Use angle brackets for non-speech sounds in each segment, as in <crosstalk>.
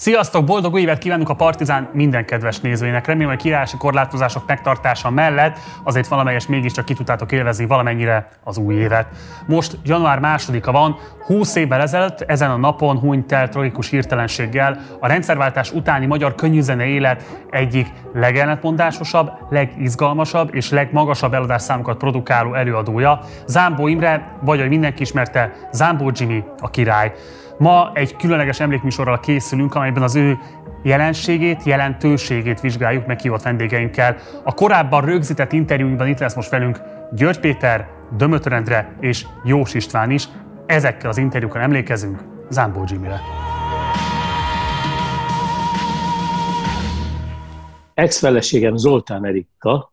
Sziasztok, boldog új évet kívánunk a Partizán minden kedves nézőinek. Remélem, hogy királyási korlátozások megtartása mellett azért valamelyes mégiscsak ki tudtátok élvezni valamennyire az új évet. Most január másodika van, 20 évvel ezelőtt ezen a napon hunyt el tragikus hirtelenséggel a rendszerváltás utáni magyar könnyűzene élet egyik legellentmondásosabb, legizgalmasabb és legmagasabb eladásszámokat produkáló előadója, Zámbó Imre, vagy ahogy mindenki ismerte, Zámbó Jimmy, a király. Ma egy különleges emlékműsorral készülünk, amelyben az ő jelenségét, jelentőségét vizsgáljuk meg kihívott vendégeinkkel. A korábban rögzített interjúinkban itt lesz most velünk György Péter, Dömötör Endre és Jós István is. Ezekkel az interjúkkal emlékezünk Zámbó Jimmy-re. Ex-feleségem Zoltán Erika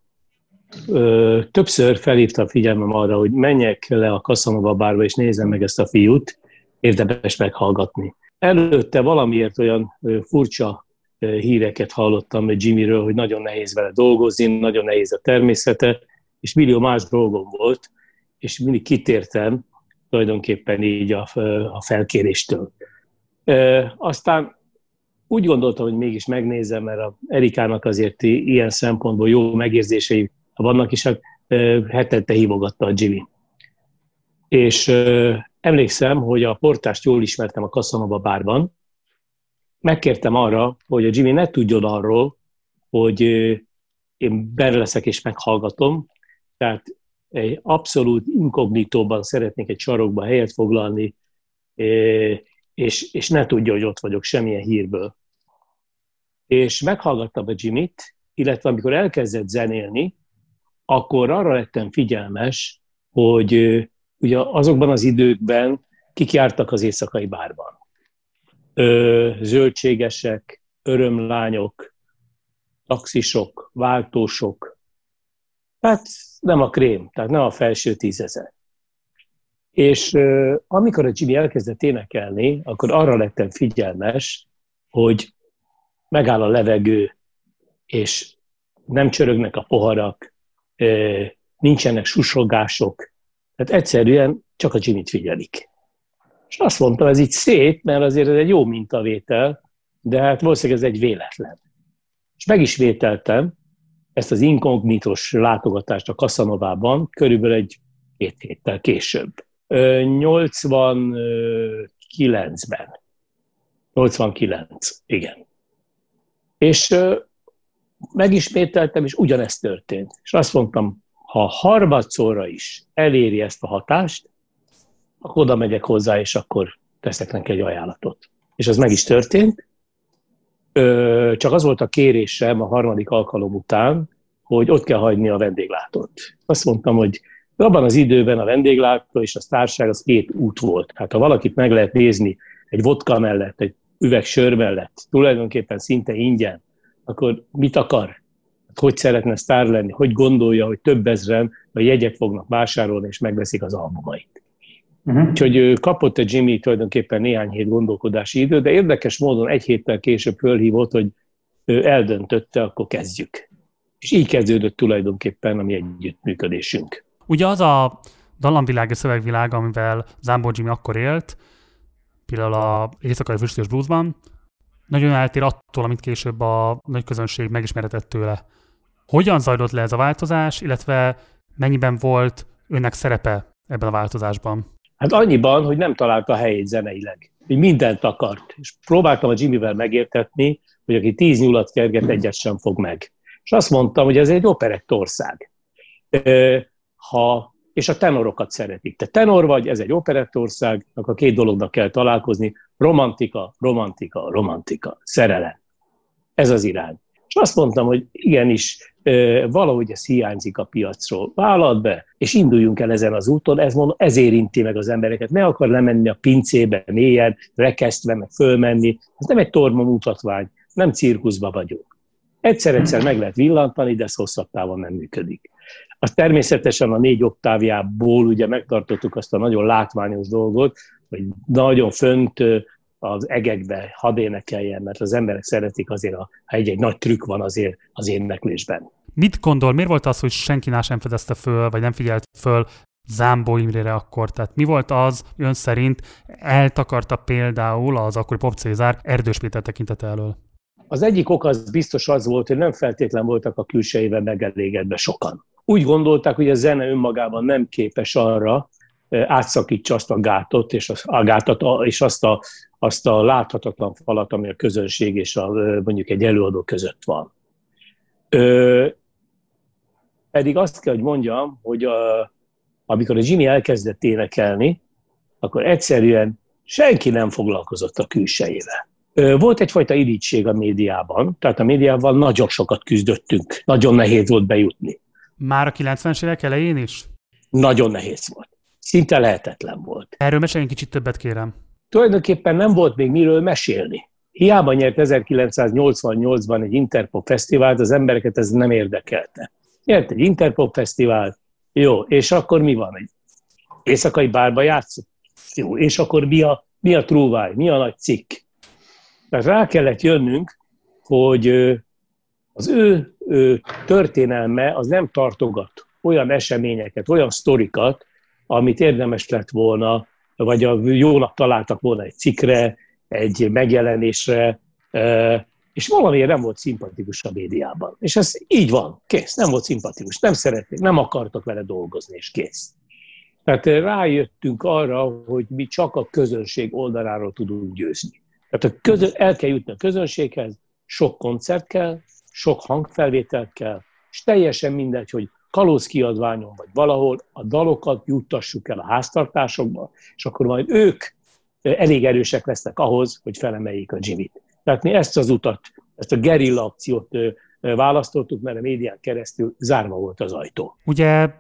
ö, többször felhívta a figyelmem arra, hogy menjek le a Kaszanova bárba és nézem meg ezt a fiút, érdemes meghallgatni. Előtte valamiért olyan furcsa híreket hallottam Jimmyről, hogy nagyon nehéz vele dolgozni, nagyon nehéz a természete, és millió más dolgom volt, és mindig kitértem tulajdonképpen így a, a felkéréstől. Aztán úgy gondoltam, hogy mégis megnézem, mert a Erikának azért ilyen szempontból jó megérzései vannak, és hát hetente hívogatta a Jimmy. És Emlékszem, hogy a portást jól ismertem a Kassanova bárban. Megkértem arra, hogy a Jimmy ne tudjon arról, hogy én benne leszek és meghallgatom. Tehát egy abszolút inkognitóban szeretnék egy sarokba helyet foglalni, és, és ne tudja, hogy ott vagyok semmilyen hírből. És meghallgattam a Jimmy-t, illetve amikor elkezdett zenélni, akkor arra lettem figyelmes, hogy ugye azokban az időkben kik jártak az éjszakai bárban. Ö, zöldségesek, örömlányok, taxisok, váltósok. Tehát nem a krém, tehát nem a felső tízezer. És ö, amikor a Jimmy elkezdett énekelni, akkor arra lettem figyelmes, hogy megáll a levegő, és nem csörögnek a poharak, ö, nincsenek susogások, tehát egyszerűen csak a Jimmy-t figyelik. És azt mondtam, ez így szép, mert azért ez egy jó mintavétel, de hát valószínűleg ez egy véletlen. És meg is vételtem ezt az inkognitos látogatást a Kaszanovában körülbelül egy két héttel később. 89-ben. 89, igen. És megismételtem, és ugyanezt történt. És azt mondtam, ha harmadszorra is eléri ezt a hatást, akkor oda megyek hozzá, és akkor teszek neki egy ajánlatot. És az meg is történt. Csak az volt a kérésem a harmadik alkalom után, hogy ott kell hagyni a vendéglátót. Azt mondtam, hogy abban az időben a vendéglátó és a társág az két út volt. Hát ha valakit meg lehet nézni egy vodka mellett, egy üveg sör mellett, tulajdonképpen szinte ingyen, akkor mit akar? Hogy szeretne sztár lenni, hogy gondolja, hogy több ezren a jegyek fognak vásárolni, és megveszik az albumait. Uh-huh. Úgyhogy kapott a Jimmy tulajdonképpen néhány hét gondolkodási idő, de érdekes módon egy héttel később fölhívott, hogy ő eldöntötte, akkor kezdjük. És így kezdődött tulajdonképpen a mi együttműködésünk. Ugye az a dallamvilág és szövegvilág, amivel Zambó Jimmy akkor élt, például a Éjszakai Füstös Bluesban, nagyon eltér attól, amit később a nagy közönség megismeretett tőle. Hogyan zajlott le ez a változás, illetve mennyiben volt önnek szerepe ebben a változásban? Hát annyiban, hogy nem találta a helyét zeneileg. Hogy mindent akart. És próbáltam a Jimmyvel megértetni, hogy aki tíz nyulat kerget, egyet sem fog meg. És azt mondtam, hogy ez egy operett ország. Ha, és a tenorokat szeretik. Te tenor vagy, ez egy operett ország, a két dolognak kell találkozni. Romantika, romantika, romantika, szerelem. Ez az irány. És azt mondtam, hogy igenis, valahogy ez hiányzik a piacról. Vállalt be, és induljunk el ezen az úton, ez, mondom, ez érinti meg az embereket. Ne akar lemenni a pincébe mélyen, rekesztve, meg fölmenni. Ez nem egy torma mutatvány, nem cirkuszba vagyunk. Egyszer-egyszer meg lehet villantani, de ez hosszabb távon nem működik. Az természetesen a négy oktávjából ugye megtartottuk azt a nagyon látványos dolgot, hogy nagyon fönt az egekbe hadd énekeljen, mert az emberek szeretik azért, ha egy-egy nagy trükk van azért az éneklésben. Mit gondol, miért volt az, hogy senki más nem fedezte föl, vagy nem figyelt föl Zámbó Imrére akkor? Tehát mi volt az, ön szerint eltakarta például az akkori Pop Cézár Erdős Péter tekintete elől? Az egyik ok az biztos az volt, hogy nem feltétlen voltak a külsejével megelégedve sokan. Úgy gondolták, hogy a zene önmagában nem képes arra, átszakítsa azt a gátot, és, a gátat, és azt, a, azt a láthatatlan falat, ami a közönség és a, mondjuk egy előadó között van. Pedig azt kell, hogy mondjam, hogy a, amikor a Jimmy elkezdett énekelni, akkor egyszerűen senki nem foglalkozott a külsejével. Volt egyfajta irítség a médiában, tehát a médiával nagyon sokat küzdöttünk, nagyon nehéz volt bejutni. Már a 90-es évek elején is? Nagyon nehéz volt. Szinte lehetetlen volt. Erről meséljen kicsit többet, kérem. Tulajdonképpen nem volt még miről mesélni. Hiába nyert 1988-ban egy Interpop fesztivált, az embereket ez nem érdekelte. Nyert egy Interpop fesztivált, jó, és akkor mi van? Egy éjszakai bárba játszunk? Jó, és akkor mi a, mi a trúváj, mi a nagy cikk? Tehát rá kellett jönnünk, hogy az ő, ő történelme az nem tartogat olyan eseményeket, olyan sztorikat, amit érdemes lett volna, vagy a jónak találtak volna egy cikre, egy megjelenésre, és valamiért nem volt szimpatikus a médiában. És ez így van, kész, nem volt szimpatikus, nem szerették, nem akartak vele dolgozni, és kész. Tehát rájöttünk arra, hogy mi csak a közönség oldaláról tudunk győzni. Tehát a közö, el kell jutni a közönséghez, sok koncert kell, sok hangfelvételt kell, és teljesen mindegy, hogy kalózkiadványon vagy valahol a dalokat juttassuk el a háztartásokba, és akkor majd ők elég erősek lesznek ahhoz, hogy felemeljék a Jimmy-t. Tehát mi ezt az utat, ezt a gerilla akciót választottuk, mert a médián keresztül zárva volt az ajtó. Ugye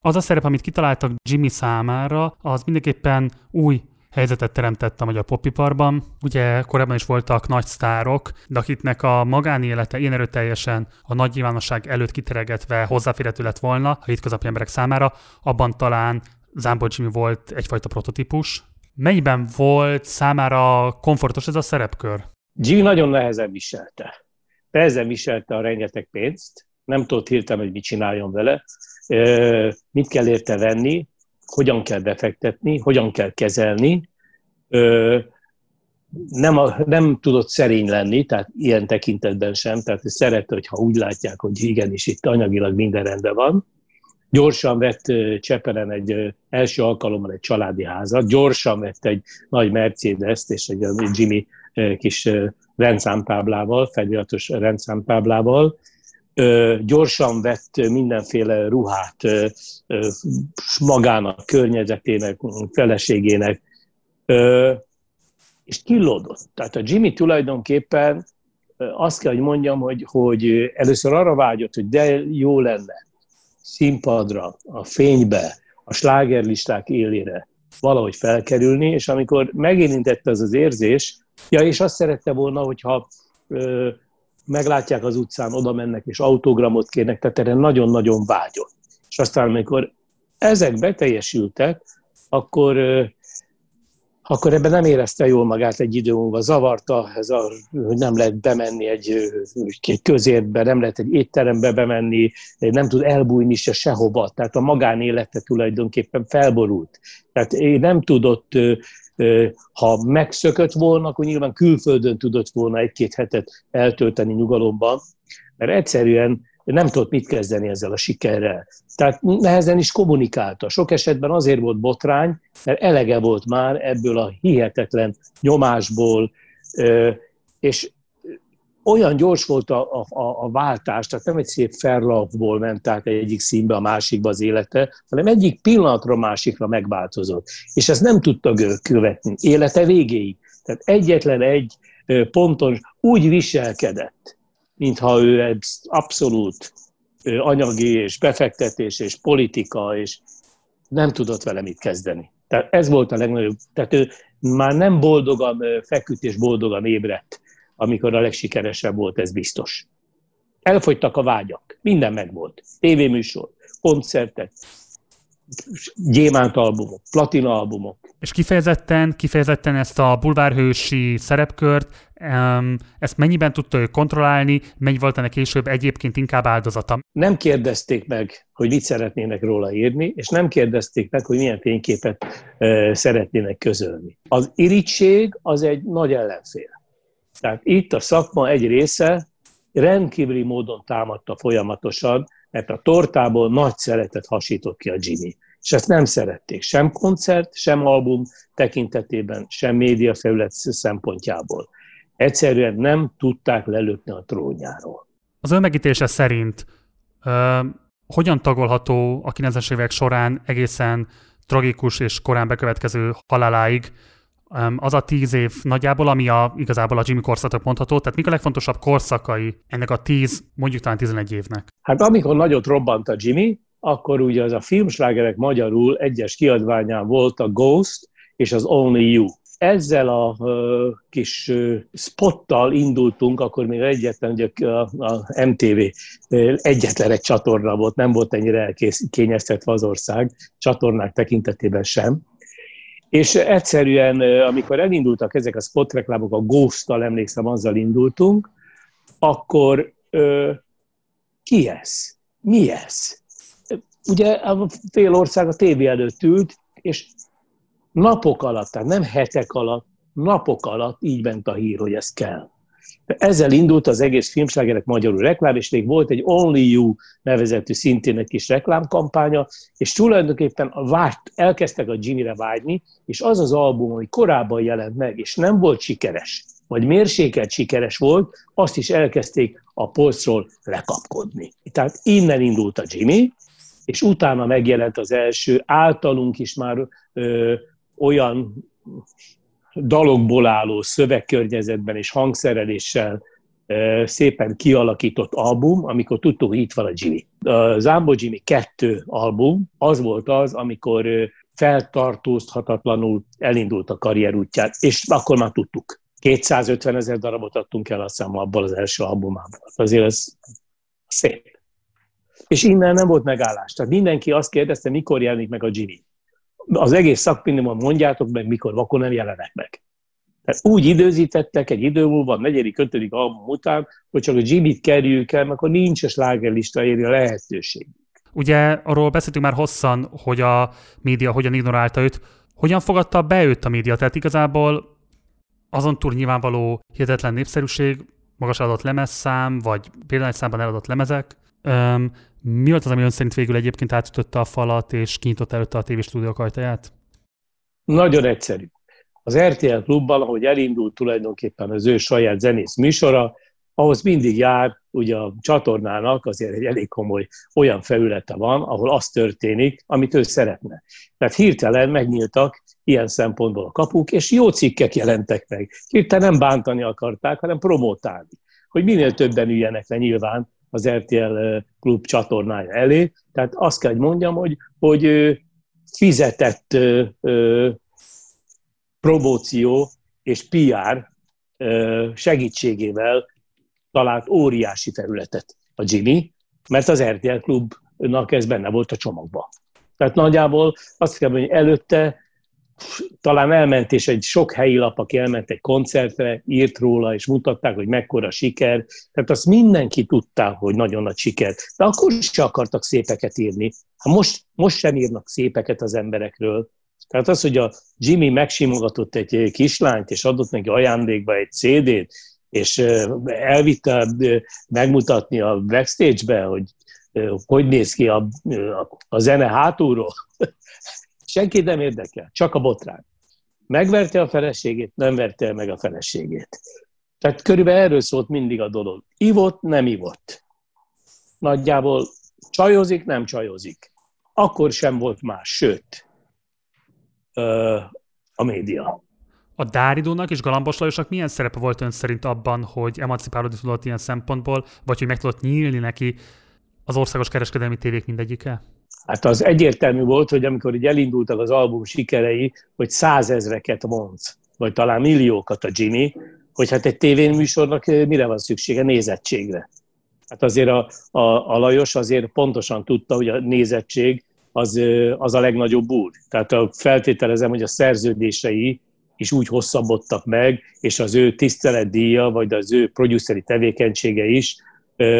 az a szerep, amit kitaláltak Jimmy számára, az mindenképpen új helyzetet teremtett a magyar popiparban. Ugye korábban is voltak nagy sztárok, de akiknek a magánélete ilyen erőteljesen a nagy nyilvánosság előtt kiteregetve hozzáférhető lett volna a hétköznapi emberek számára, abban talán Zámbor Jimmy volt egyfajta prototípus. Mennyiben volt számára komfortos ez a szerepkör? Jimmy nagyon nehezen viselte. Nehezen viselte a rengeteg pénzt, nem tudott hirtelen, hogy mit csináljon vele, mit kell érte venni, hogyan kell befektetni, hogyan kell kezelni. Nem, a, nem tudott szerény lenni, tehát ilyen tekintetben sem, tehát szerette, hogyha úgy látják, hogy igenis itt anyagilag minden rendben van. Gyorsan vett Csepelen egy első alkalommal egy családi házat, gyorsan vett egy nagy Mercedes-t és egy Jimmy kis rendszámtáblával, feliratos rendszámtáblával, gyorsan vett mindenféle ruhát magának, környezetének, feleségének, és killódott. Tehát a Jimmy tulajdonképpen azt kell, hogy mondjam, hogy, hogy először arra vágyott, hogy de jó lenne színpadra, a fénybe, a slágerlisták élére valahogy felkerülni, és amikor megérintette az az érzés, ja, és azt szerette volna, hogyha meglátják az utcán, oda mennek és autogramot kérnek, tehát erre nagyon-nagyon vágyott. És aztán, amikor ezek beteljesültek, akkor, akkor ebben nem érezte jól magát egy idő múlva. Zavarta, ez a, hogy nem lehet bemenni egy, egy közértbe, nem lehet egy étterembe bemenni, nem tud elbújni se sehova. Tehát a magánélete tulajdonképpen felborult. Tehát nem tudott ha megszökött volna, akkor nyilván külföldön tudott volna egy-két hetet eltölteni nyugalomban, mert egyszerűen nem tudott mit kezdeni ezzel a sikerrel. Tehát nehezen is kommunikálta. Sok esetben azért volt botrány, mert elege volt már ebből a hihetetlen nyomásból, és olyan gyors volt a, a, a váltás, tehát nem egy szép ferlavból ment át egyik színbe a másikba az élete, hanem egyik pillanatra másikra megváltozott. És ezt nem tudta követni élete végéig. Tehát egyetlen egy ponton úgy viselkedett, mintha ő abszolút anyagi és befektetés és politika, és nem tudott vele mit kezdeni. Tehát ez volt a legnagyobb. Tehát ő már nem boldogan feküdt és boldogan ébredt, amikor a legsikeresebb volt, ez biztos. Elfogytak a vágyak, minden megvolt. Tévéműsor, koncertek, gyémánt albumok, platina albumok. És kifejezetten, kifejezetten ezt a bulvárhősi szerepkört, ezt mennyiben tudta ő kontrollálni, mennyi volt ennek később egyébként inkább áldozata? Nem kérdezték meg, hogy mit szeretnének róla írni, és nem kérdezték meg, hogy milyen fényképet szeretnének közölni. Az irítség az egy nagy ellenfél. Tehát itt a szakma egy része rendkívüli módon támadta folyamatosan, mert a tortából nagy szeretet hasított ki a Jimmy. És ezt nem szerették sem koncert, sem album tekintetében, sem médiafelület szempontjából. Egyszerűen nem tudták lelökni a trónjáról. Az önmegítése szerint ö, hogyan tagolható a 90-es évek során egészen tragikus és korán bekövetkező haláláig az a tíz év nagyjából, ami a, igazából a Jimmy korszaknak mondható. Tehát mik a legfontosabb korszakai ennek a tíz, mondjuk talán 11 évnek? Hát amikor nagyot robbant a Jimmy, akkor ugye az a filmslágerek magyarul egyes kiadványán volt a Ghost és az Only You. Ezzel a kis spottal indultunk, akkor még egyetlen, ugye a, a MTV egyetlen egy csatorna volt, nem volt ennyire elkényeztetve az ország, csatornák tekintetében sem és egyszerűen, amikor elindultak ezek a spotreklámok, a Ghost-tal emlékszem, azzal indultunk, akkor ö, ki ez? Mi ez? Ugye a fél ország a tévé előtt ült, és napok alatt, tehát nem hetek alatt, napok alatt így ment a hír, hogy ez kell. Ezzel indult az egész filmslágerek magyarul reklám, és még volt egy Only You nevezetű szintén egy kis reklámkampánya, és tulajdonképpen a vágy, elkezdtek a Jimmy-re vágyni, és az az album, ami korábban jelent meg, és nem volt sikeres, vagy mérsékelt sikeres volt, azt is elkezdték a polcról lekapkodni. Tehát innen indult a Jimmy, és utána megjelent az első általunk is már ö, olyan dalokból álló szövegkörnyezetben és hangszereléssel szépen kialakított album, amikor tudtuk, hogy itt van a Jimmy. A Zambo Jimmy 2 album az volt az, amikor feltartózhatatlanul elindult a karrier útján, és akkor már tudtuk. 250 ezer darabot adtunk el, azt hiszem, abból az első albumából. Azért ez szép. És innen nem volt megállás. Tehát mindenki azt kérdezte, mikor jelenik meg a Jimmy az egész szakminimum mondjátok meg, mikor vakon nem jelenek meg. Tehát úgy időzítettek egy idő múlva, a negyedik, ötödik album után, hogy csak a Jimmy-t kerüljük el, akkor nincs a slágerlista éri a lehetőség. Ugye arról beszéltünk már hosszan, hogy a média hogyan ignorálta őt. Hogyan fogadta be őt a média? Tehát igazából azon túl nyilvánvaló hihetetlen népszerűség, magas adott lemezszám, vagy példányszámban eladott lemezek. Öm, mi volt az, ami ön szerint végül egyébként átütötte a falat, és kinyitotta előtte a tévéstúdiók ajtaját? Nagyon egyszerű. Az RTL klubban, ahogy elindult tulajdonképpen az ő saját zenész műsora, ahhoz mindig jár, ugye a csatornának azért egy elég komoly olyan felülete van, ahol az történik, amit ő szeretne. Tehát hirtelen megnyíltak ilyen szempontból a kapuk, és jó cikkek jelentek meg. Hirtelen nem bántani akarták, hanem promotálni. Hogy minél többen üljenek le nyilván az RTL klub csatornája elé. Tehát azt kell, hogy mondjam, hogy, hogy fizetett promóció és PR segítségével talált óriási területet a Jimmy, mert az RTL klubnak ez benne volt a csomagban. Tehát nagyjából azt kell mondani, hogy előtte talán elment, és egy sok helyi lap, aki elment egy koncertre, írt róla, és mutatták, hogy mekkora siker. Tehát azt mindenki tudta, hogy nagyon nagy siker. De akkor is akartak szépeket írni. Ha most, most sem írnak szépeket az emberekről. Tehát az, hogy a Jimmy megsimogatott egy kislányt, és adott neki ajándékba egy CD-t, és elvitte megmutatni a backstage-be, hogy hogy néz ki a, a zene hátulról. Senki nem érdekel, csak a botrány. Megverte a feleségét, nem verte meg a feleségét. Tehát körülbelül erről szólt mindig a dolog. Ivott, nem ivott. Nagyjából csajozik, nem csajozik. Akkor sem volt más, sőt, a média. A Dáridónak és Galambos Lajosnak milyen szerepe volt ön szerint abban, hogy emancipálódni tudott ilyen szempontból, vagy hogy meg tudott nyílni neki az országos kereskedelmi tévék mindegyike? Hát az egyértelmű volt, hogy amikor így elindultak az album sikerei, hogy százezreket mondsz, vagy talán milliókat a Jimmy, hogy hát egy tévéműsornak eh, mire van szüksége? Nézettségre. Hát azért a, a, a Lajos azért pontosan tudta, hogy a nézettség az, az a legnagyobb úr. Tehát feltételezem, hogy a szerződései is úgy hosszabbodtak meg, és az ő tiszteletdíja, vagy az ő produceri tevékenysége is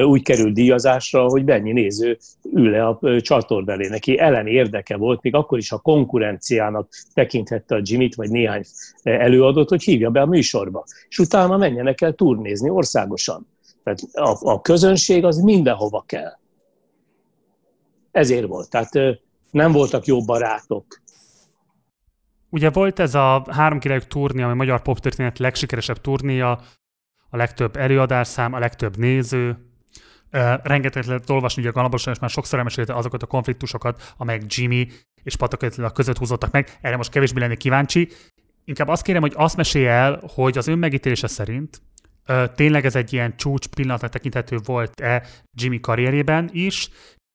úgy kerül díjazásra, hogy mennyi néző ül le a csatorn belé. Neki ellen érdeke volt, még akkor is a konkurenciának tekinthette a Jimmy-t, vagy néhány előadót, hogy hívja be a műsorba. És utána menjenek el turnézni országosan. Tehát a, a közönség az mindenhova kell. Ezért volt. Tehát nem voltak jó barátok. Ugye volt ez a három királyok turné, ami a magyar pop történet legsikeresebb turnéja, a legtöbb előadásszám, a legtöbb néző. Rengeteg lehet olvasni, ugye a Galabosan, és már sokszor elmesélte azokat a konfliktusokat, amelyek Jimmy és Patak között húzottak meg. Erre most kevésbé lennék kíváncsi. Inkább azt kérem, hogy azt mesélj el, hogy az önmegítélése szerint uh, tényleg ez egy ilyen csúcs pillanatnak tekinthető volt-e Jimmy karrierében is,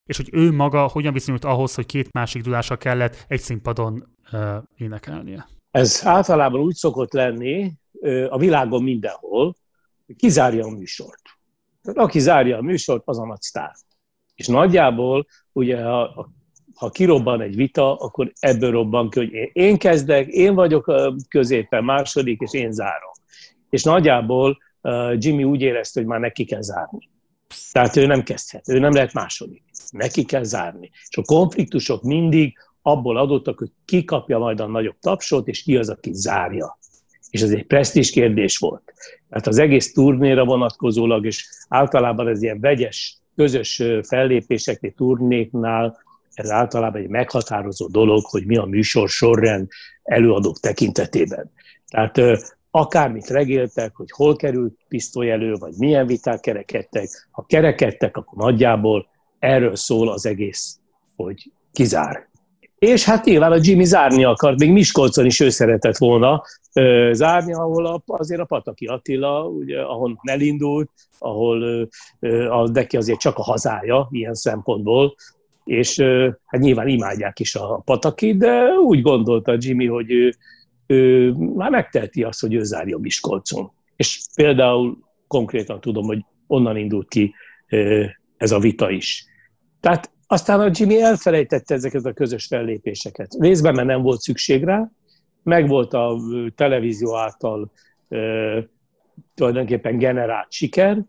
és hogy ő maga hogyan viszonyult ahhoz, hogy két másik tudással kellett egy színpadon uh, énekelnie. Ez általában úgy szokott lenni uh, a világon mindenhol, hogy kizárja a műsort. Tehát aki zárja a műsort, az a nagy sztár. És nagyjából, ugye, ha, ha kirobban egy vita, akkor ebből robban ki, hogy én kezdek, én vagyok középen második, és én zárom. És nagyjából uh, Jimmy úgy érezte, hogy már neki kell zárni. Tehát ő nem kezdhet, ő nem lehet második. Neki kell zárni. És a konfliktusok mindig abból adottak, hogy ki kapja majd a nagyobb tapsot, és ki az, aki zárja. És ez egy presztis kérdés volt. Tehát az egész turnéra vonatkozólag, és általában ez ilyen vegyes, közös fellépéseknél, turnéknál, ez általában egy meghatározó dolog, hogy mi a műsor sorrend előadók tekintetében. Tehát akármit regéltek, hogy hol került pisztoly elő, vagy milyen viták kerekedtek, ha kerekedtek, akkor nagyjából erről szól az egész, hogy kizár. És hát nyilván a Jimmy zárni akart, még Miskolcon is ő szeretett volna ö, zárni, ahol a, azért a Pataki Attila, ugye, ahol elindult, ahol ö, a, neki azért csak a hazája ilyen szempontból, és ö, hát nyilván imádják is a Pataki, de úgy gondolta Jimmy, hogy ő, ő már megteheti azt, hogy ő zárja Miskolcon. És például konkrétan tudom, hogy onnan indult ki ez a vita is. Tehát aztán a Jimmy elfelejtette ezeket a közös fellépéseket. Részben, mert nem volt szükség rá, meg volt a televízió által e, tulajdonképpen generált siker,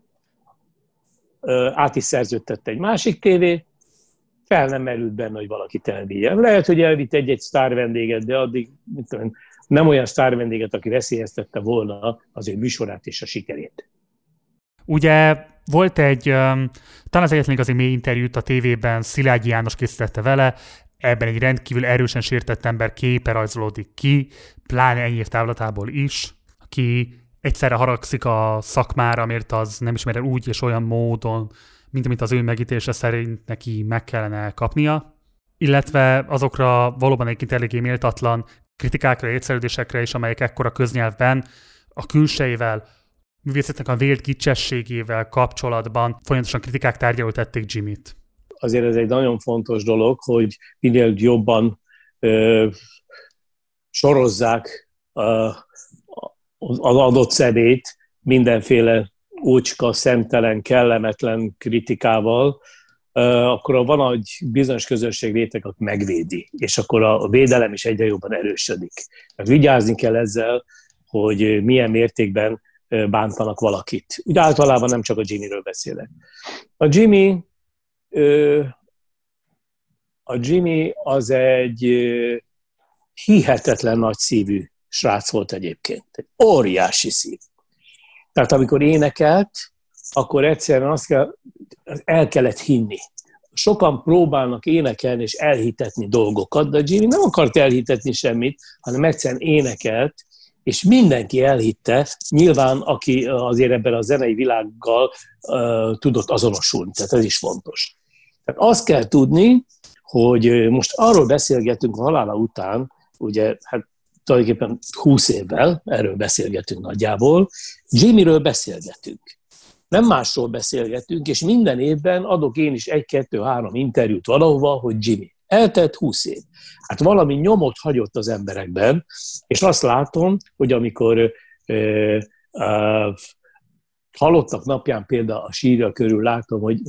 e, át is szerződtette egy másik tévé, fel nem merült benne, hogy valaki elvigye. Lehet, hogy elvitt egy-egy sztár vendéget, de addig tudom, nem olyan sztár vendéget, aki veszélyeztette volna az ő műsorát és a sikerét. Ugye volt egy, talán az egyetlen igazi mély interjút a tévében Szilágyi János készítette vele, ebben egy rendkívül erősen sértett ember képe rajzolódik ki, pláne ennyi távlatából is, aki egyszerre haragszik a szakmára, mert az nem ismer el úgy és olyan módon, mint amit az ő megítése szerint neki meg kellene kapnia, illetve azokra valóban egyébként eléggé méltatlan kritikákra, egyszerűdésekre is, amelyek ekkora köznyelvben a külsejével, művészetnek a vélt kicsességével kapcsolatban folyamatosan kritikák tárgyaló tették Jimmy-t. Azért ez egy nagyon fontos dolog, hogy minél jobban ö, sorozzák ö, az adott szemét mindenféle ócska, szemtelen, kellemetlen kritikával, akkor van egy bizonyos közönség réteg, megvédi, és akkor a védelem is egyre jobban erősödik. Tehát vigyázni kell ezzel, hogy milyen mértékben bántanak valakit. Úgy általában nem csak a Jimmyről beszélek. A Jimmy, a Jimmy az egy hihetetlen nagy szívű srác volt egyébként. Egy óriási szív. Tehát amikor énekelt, akkor egyszerűen azt kell, el kellett hinni. Sokan próbálnak énekelni és elhitetni dolgokat, de Jimmy nem akart elhitetni semmit, hanem egyszerűen énekelt, és mindenki elhitte, nyilván aki azért ebben a zenei világgal uh, tudott azonosulni, tehát ez is fontos. Tehát azt kell tudni, hogy most arról beszélgetünk a halála után, ugye, hát tulajdonképpen 20 évvel, erről beszélgetünk nagyjából, Jimmyről beszélgetünk. Nem másról beszélgetünk, és minden évben adok én is egy-kettő-három interjút valahova, hogy Jimmy. Eltelt 20 év. Hát valami nyomot hagyott az emberekben, és azt látom, hogy amikor ö, ö, halottak napján például a sírja körül látom, hogy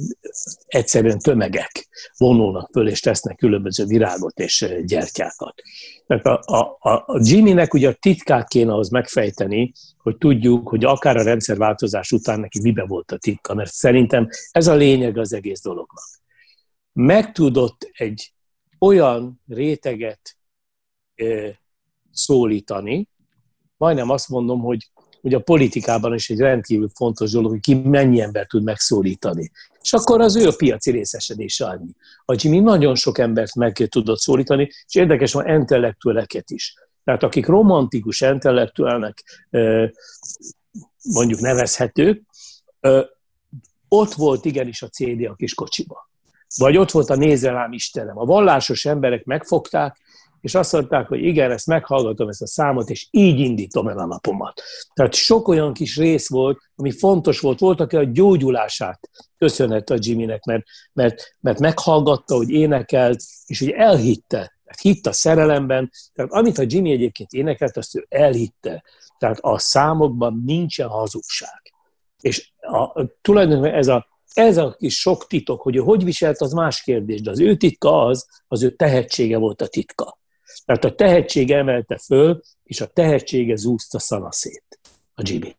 egyszerűen tömegek vonulnak föl, és tesznek különböző virágot és gyertyákat. Tehát a, a, a Jimmynek ugye a titkát kéne ahhoz megfejteni, hogy tudjuk, hogy akár a rendszerváltozás után neki mibe volt a titka, mert szerintem ez a lényeg az egész dolognak. Megtudott egy olyan réteget szólítani, majdnem azt mondom, hogy hogy a politikában is egy rendkívül fontos dolog, hogy ki mennyi ember tud megszólítani. És akkor az ő a piaci részesedése annyi. A Jimmy nagyon sok embert meg tudott szólítani, és érdekes van intellektueleket is. Tehát akik romantikus intellektuálnak mondjuk nevezhetők, ott volt igenis a CD a kis kocsiba. Vagy ott volt a nézelám Istenem. A vallásos emberek megfogták, és azt mondták, hogy igen, ezt meghallgatom, ezt a számot, és így indítom el a napomat. Tehát sok olyan kis rész volt, ami fontos volt. Volt, aki a gyógyulását köszönhette a Jimmynek, mert, mert, mert meghallgatta, hogy énekelt, és hogy elhitte. Tehát hitt a szerelemben. Tehát amit a Jimmy egyébként énekelt, azt ő elhitte. Tehát a számokban nincsen hazugság. És a, tulajdonképpen ez a, ez a kis sok titok, hogy ő hogy viselt, az más kérdés, de az ő titka az, az ő tehetsége volt a titka. Tehát a tehetség emelte föl, és a tehetsége zúzta szanaszét. A Jimmy.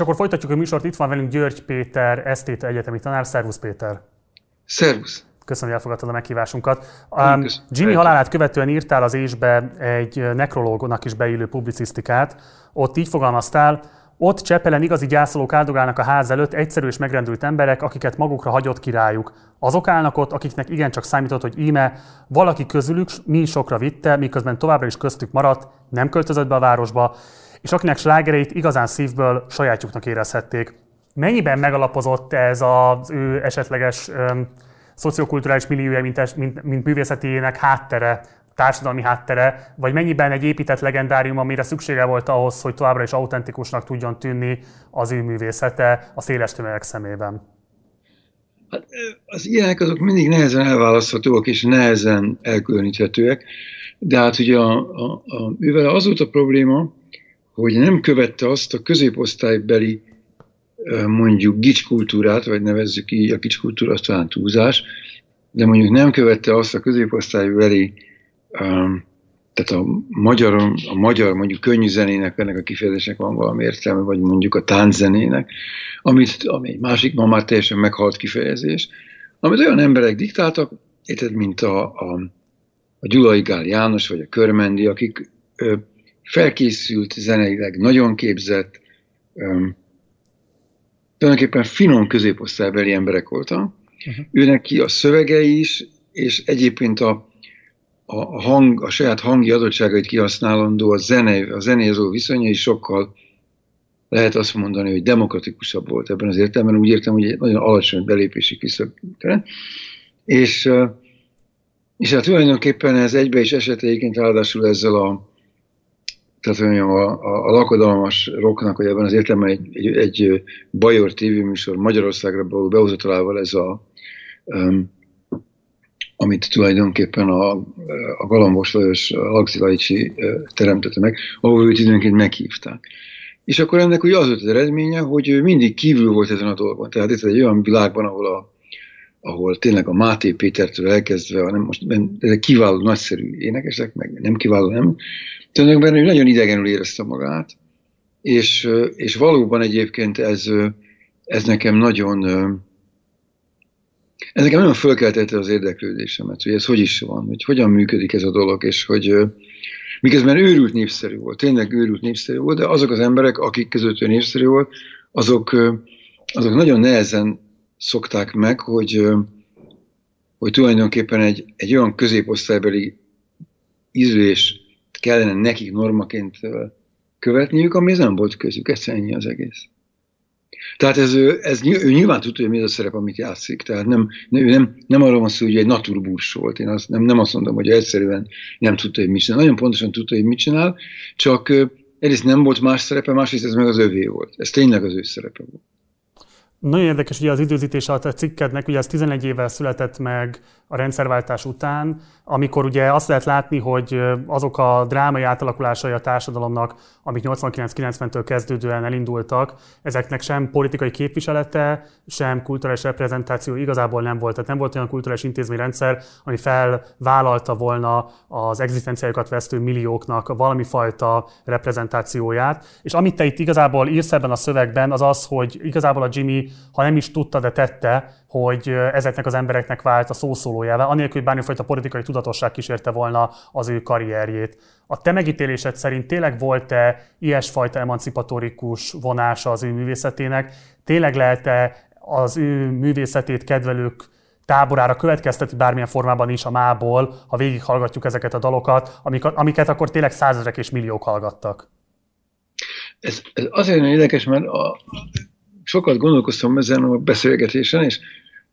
És akkor folytatjuk a műsort. Itt van velünk György Péter, esztéta egyetemi tanár. Szervusz Péter! Szervusz! Köszönöm, hogy elfogadtad a meghívásunkat. Um, Jimmy halálát követően írtál az ésbe egy nekrológonak is beillő publicisztikát. Ott így fogalmaztál, ott Csepelen igazi gyászolók áldogálnak a ház előtt, egyszerű és megrendült emberek, akiket magukra hagyott királyuk. Azok állnak ott, akiknek igencsak számított, hogy íme valaki közülük mi sokra vitte, miközben továbbra is köztük maradt, nem költözött be a városba, és akinek slágereit igazán szívből sajátjuknak érezhették. Mennyiben megalapozott ez az ő esetleges öm, szociokulturális milliója, mint, mint, mint művészetének háttere, társadalmi háttere, vagy mennyiben egy épített legendárium, amire szüksége volt ahhoz, hogy továbbra is autentikusnak tudjon tűnni az ő művészete a széles tömegek szemében? Hát, az ilyenek azok mindig nehezen elválaszthatóak és nehezen elkülöníthetőek, de hát ugye a, a, a, mivel az volt a probléma, hogy nem követte azt a középosztálybeli mondjuk gicskultúrát, vagy nevezzük így, a gicskultúra az talán túlzás, de mondjuk nem követte azt a középosztálybeli, tehát a magyar, a magyar mondjuk könnyű zenének, ennek a kifejezésnek van valami értelme, vagy mondjuk a tánczenének, amit, ami egy másik, ma már teljesen meghalt kifejezés, amit olyan emberek diktáltak, érted, mint a, a, a Gyulai Gál János, vagy a Körmendi, akik felkészült zeneileg, nagyon képzett, um, tulajdonképpen finom középosztálybeli emberek voltak. Uh-huh. Őnek ki a szövege is, és egyébként a, a, hang, a saját hangi adottságait kihasználandó, a, zene, a zenéző viszonya is sokkal lehet azt mondani, hogy demokratikusabb volt ebben az értelemben. Úgy értem, hogy egy nagyon alacsony belépési küszöb. És, és hát tulajdonképpen ez egybe is esett egyébként ráadásul ezzel a, tehát mondjam, a, a, a lakodalmas rocknak, hogy ebben az értelemben egy, egy, egy Bajor tévéműsor Magyarországra való behozatalával ez a, um, amit tulajdonképpen a, a Galambos Lajos Alexi Lajcsi teremtette meg, ahol őt időnként meghívták. És akkor ennek ugye az volt az eredménye, hogy ő mindig kívül volt ezen a dolgon. Tehát itt egy olyan világban, ahol, a, ahol tényleg a Máté Pétertől elkezdve, nem most kiváló, nagyszerű énekesek, meg nem kiváló, nem, tulajdonképpen ő nagyon idegenül érezte magát, és, és valóban egyébként ez, ez nekem nagyon ez nekem nagyon fölkeltette az érdeklődésemet, hogy ez hogy is van, hogy hogyan működik ez a dolog, és hogy Miközben őrült népszerű volt, tényleg őrült népszerű volt, de azok az emberek, akik között ő népszerű volt, azok, azok nagyon nehezen szokták meg, hogy, hogy tulajdonképpen egy, egy olyan középosztálybeli ízlés kellene nekik normaként követniük, ami nem volt közük, ez ennyi az egész. Tehát ez, ez, ő nyilván tudja, hogy mi az a szerep, amit játszik. Tehát nem, ő nem, nem arról van szó, hogy egy naturbúrs volt. Én azt, nem, nem azt mondom, hogy egyszerűen nem tudta, hogy mit csinál. Nagyon pontosan tudta, hogy mit csinál, csak egyrészt nem volt más szerepe, másrészt ez meg az övé volt. Ez tényleg az ő szerepe volt. Nagyon érdekes ugye az időzítés alatt a cikkednek, ugye az 11 évvel született meg a rendszerváltás után, amikor ugye azt lehet látni, hogy azok a drámai átalakulásai a társadalomnak, amik 89-90-től kezdődően elindultak, ezeknek sem politikai képviselete, sem kulturális reprezentáció igazából nem volt. Tehát nem volt olyan kulturális intézményrendszer, ami felvállalta volna az egzisztenciájukat vesztő millióknak valami fajta reprezentációját. És amit te itt igazából írsz ebben a szövegben, az az, hogy igazából a Jimmy, ha nem is tudta, de tette, hogy ezeknek az embereknek vált a szószólójává, anélkül, hogy bármifajta politikai tudatosság kísérte volna az ő karrierjét. A te megítélésed szerint tényleg volt-e ilyesfajta emancipatorikus vonása az ő művészetének? Tényleg lehet-e az ő művészetét kedvelők táborára következteti bármilyen formában is a mából, ha végighallgatjuk ezeket a dalokat, amiket akkor tényleg százezrek és milliók hallgattak? Ez, ez azért nagyon érdekes, mert a, sokat gondolkoztam ezen a beszélgetésen, és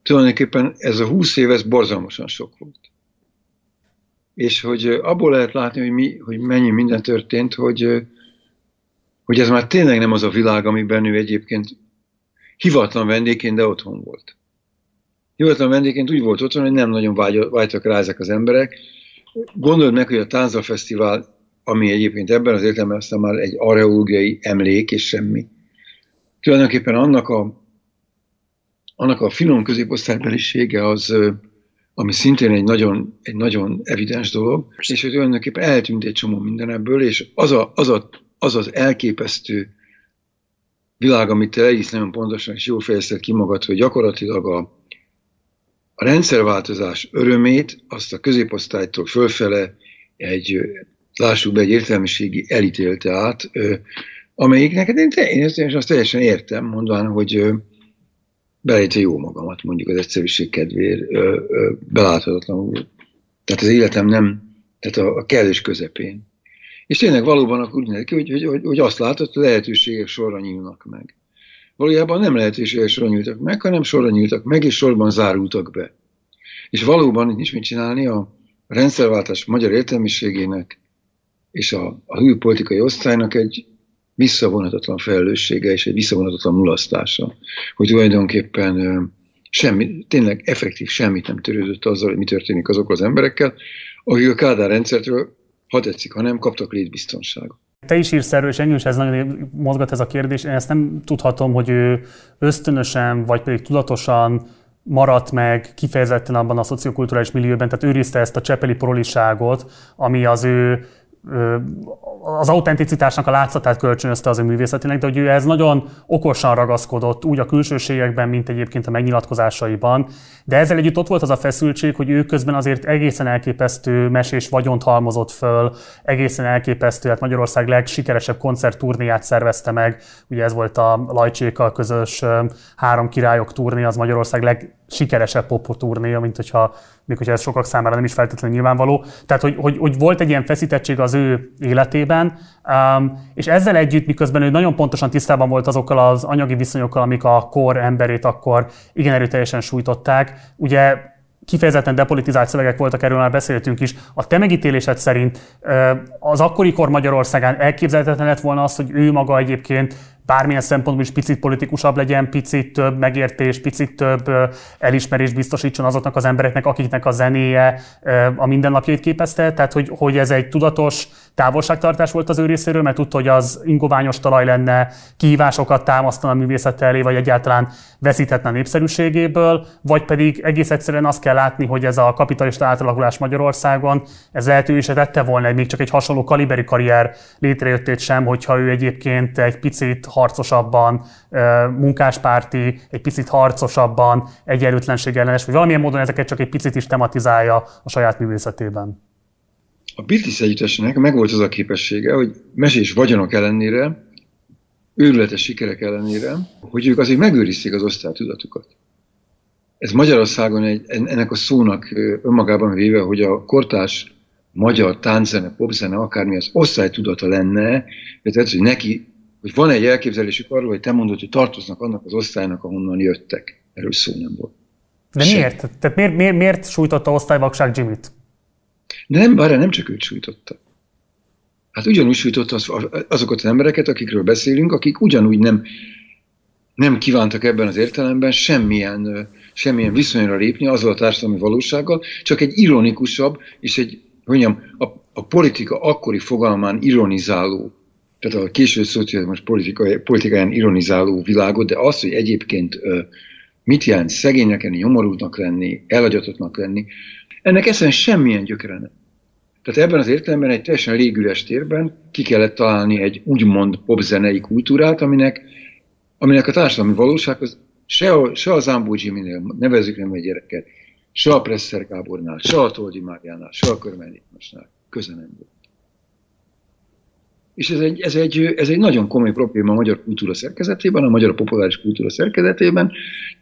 tulajdonképpen ez a 20 év, ez borzalmasan sok volt. És hogy abból lehet látni, hogy, mi, hogy mennyi minden történt, hogy, hogy ez már tényleg nem az a világ, amiben ő egyébként hivatlan vendégként, de otthon volt. Hivatlan vendégként úgy volt otthon, hogy nem nagyon vágytak rá ezek az emberek. Gondold meg, hogy a Tánza Fesztivál, ami egyébként ebben az értelemben aztán már egy areológiai emlék és semmi, tulajdonképpen annak a, annak a finom középosztálybelisége az, ami szintén egy nagyon, egy nagyon evidens dolog, és hogy tulajdonképpen eltűnt egy csomó minden ebből, és az, a, az, a, az az elképesztő világ, amit te egész nagyon pontosan és jól fejezted ki magad, hogy gyakorlatilag a, a rendszerváltozás örömét azt a középosztálytól fölfele egy, lássuk be, egy értelmiségi elítélte át, amelyiknek hát én, ezt, én azt teljesen értem, mondván, hogy belejtve jó magamat, mondjuk az egyszerűség kedvéért, beláthatatlanul. Tehát az életem nem, tehát a, a kellős közepén. És tényleg valóban akkor úgy neki, hogy, hogy, hogy, hogy azt látod, hogy lehetőségek sorra nyílnak meg. Valójában nem lehetőségek sorra nyíltak meg, hanem sorra nyíltak meg, és sorban zárultak be. És valóban nincs mit csinálni a rendszerváltás magyar értelmiségének és a, a hű politikai osztálynak egy visszavonhatatlan felelőssége és egy visszavonhatatlan mulasztása, hogy tulajdonképpen semmi, tényleg effektív semmit nem törődött azzal, hogy mi történik azokkal az emberekkel, akik a Kádár rendszertől, ha tetszik, ha nem, kaptak létbiztonságot. Te is írsz erről, és engem is ez nagyon mozgat ez a kérdés. Én ezt nem tudhatom, hogy ő ösztönösen, vagy pedig tudatosan maradt meg kifejezetten abban a szociokulturális millióben, tehát őrizte ezt a csepeli proliságot, ami az ő az autenticitásnak a látszatát kölcsönözte az ő művészetének, de hogy ő ez nagyon okosan ragaszkodott, úgy a külsőségekben, mint egyébként a megnyilatkozásaiban. De ezzel együtt ott volt az a feszültség, hogy ő közben azért egészen elképesztő mesés vagyont halmozott föl, egészen elképesztő, hát Magyarország legsikeresebb koncertturnéját szervezte meg. Ugye ez volt a Lajcsékkal közös három királyok turné, az Magyarország legsikeresebb pop turnéja, mint hogyha még hogyha ez sokak számára nem is feltétlenül nyilvánvaló. Tehát, hogy, hogy, hogy volt egy ilyen feszítettség az ő életében, um, és ezzel együtt, miközben ő nagyon pontosan tisztában volt azokkal az anyagi viszonyokkal, amik a kor emberét akkor igen erőteljesen sújtották, ugye kifejezetten depolitizált szövegek voltak, erről már beszéltünk is. A te megítélésed szerint az akkori kor Magyarországán elképzelhetetlen lett volna az, hogy ő maga egyébként bármilyen szempontból is picit politikusabb legyen, picit több megértés, picit több elismerés biztosítson azoknak az embereknek, akiknek a zenéje a mindennapjait képezte. Tehát, hogy, hogy ez egy tudatos távolságtartás volt az ő részéről, mert tudta, hogy az ingoványos talaj lenne, kihívásokat támasztana a művészete elé, vagy egyáltalán veszíthetne a népszerűségéből, vagy pedig egész egyszerűen azt kell látni, hogy ez a kapitalista átalakulás Magyarországon, ez lehető is tette volna egy még csak egy hasonló kaliberi karrier létrejöttét sem, hogyha ő egyébként egy picit harcosabban, munkáspárti, egy picit harcosabban, egyenlőtlenség ellenes, vagy valamilyen módon ezeket csak egy picit is tematizálja a saját művészetében. A Beatles együttesnek megvolt az a képessége, hogy mesés vagyonok ellenére, őrületes sikerek ellenére, hogy ők azért megőrizték az osztálytudatukat. Ez Magyarországon egy, ennek a szónak önmagában véve, hogy a kortás magyar tánczene, popzene, akármi az osztálytudata lenne, tehát hogy neki, hogy van egy elképzelésük arról, hogy te mondod, hogy tartoznak annak az osztálynak, ahonnan jöttek. Erről szó nem volt. De Sem. miért? Tehát miért, miért, miért sújtotta osztályvakság Jimmy-t? De nem, bár nem csak őt sújtotta. Hát ugyanúgy sújtotta az, azokat az embereket, akikről beszélünk, akik ugyanúgy nem, nem kívántak ebben az értelemben semmilyen, semmilyen viszonyra lépni azzal a társadalmi valósággal, csak egy ironikusabb és egy, mondjam, a, a politika akkori fogalmán ironizáló, tehát a késő szocializmus politikáján ironizáló világot, de az, hogy egyébként mit jelent szegénynek lenni, nyomorultnak lenni, elagyatottnak lenni, ennek ezen semmilyen gyökere nem. Tehát ebben az értelemben egy teljesen légüres térben ki kellett találni egy úgymond popzenei kultúrát, aminek, aminek a társadalmi valóság az se, a, se az Zambó Jimmy-nél, nevezzük nem egy gyereket, se a Presser Gábornál, se a Toldi Máriánál, se a Körmenyikmasnál köze nem volt. És ez egy, ez, egy, ez egy nagyon komoly probléma a magyar kultúra szerkezetében, a magyar populáris kultúra szerkezetében,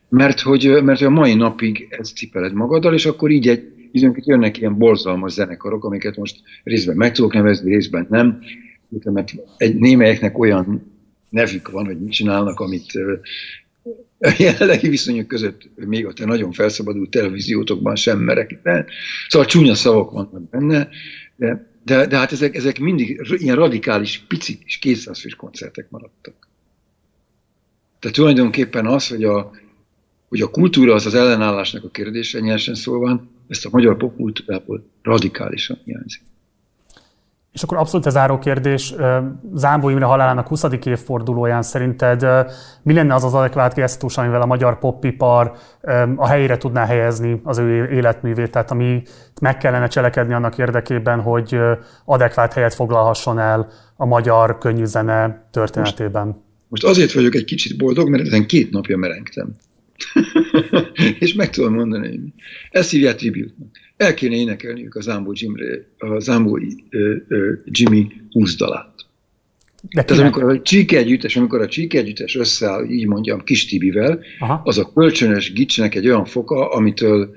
mert hogy, mert a mai napig ezt cipeled magaddal, és akkor így egy, időnként jönnek ilyen borzalmas zenekarok, amiket most részben meg tudok nevezni, részben nem, mert egy némelyeknek olyan nevük van, hogy mit csinálnak, amit a jelenlegi viszonyok között még a te nagyon felszabadult televíziótokban sem merek. De, szóval csúnya szavak vannak benne, de, de, de hát ezek, ezek mindig ilyen radikális, pici és kétszázfős koncertek maradtak. Tehát tulajdonképpen az, hogy a, hogy a kultúra az az ellenállásnak a kérdése, nyersen szólva, ezt a magyar popkultúrából radikálisan hiányzik. És akkor abszolút ez záró kérdés, Zámbó Imre halálának 20. évfordulóján szerinted mi lenne az az adekvát gesztus, amivel a magyar popipar a helyére tudná helyezni az ő életművét, tehát ami meg kellene cselekedni annak érdekében, hogy adekvát helyet foglalhasson el a magyar könnyűzene történetében? Most, most azért vagyok egy kicsit boldog, mert ezen két napja merengtem. <laughs> és meg tudom mondani, hogy ezt hívják tribute-nak. El kéne énekelniük a Zambó, Jimre, a Zambó Jimmy húzdalát. De Tehát amikor a Csíke együttes, amikor a Csíke együttes összeáll, így mondjam, Kis Tibivel, Aha. az a kölcsönös gicsnek egy olyan foka, amitől,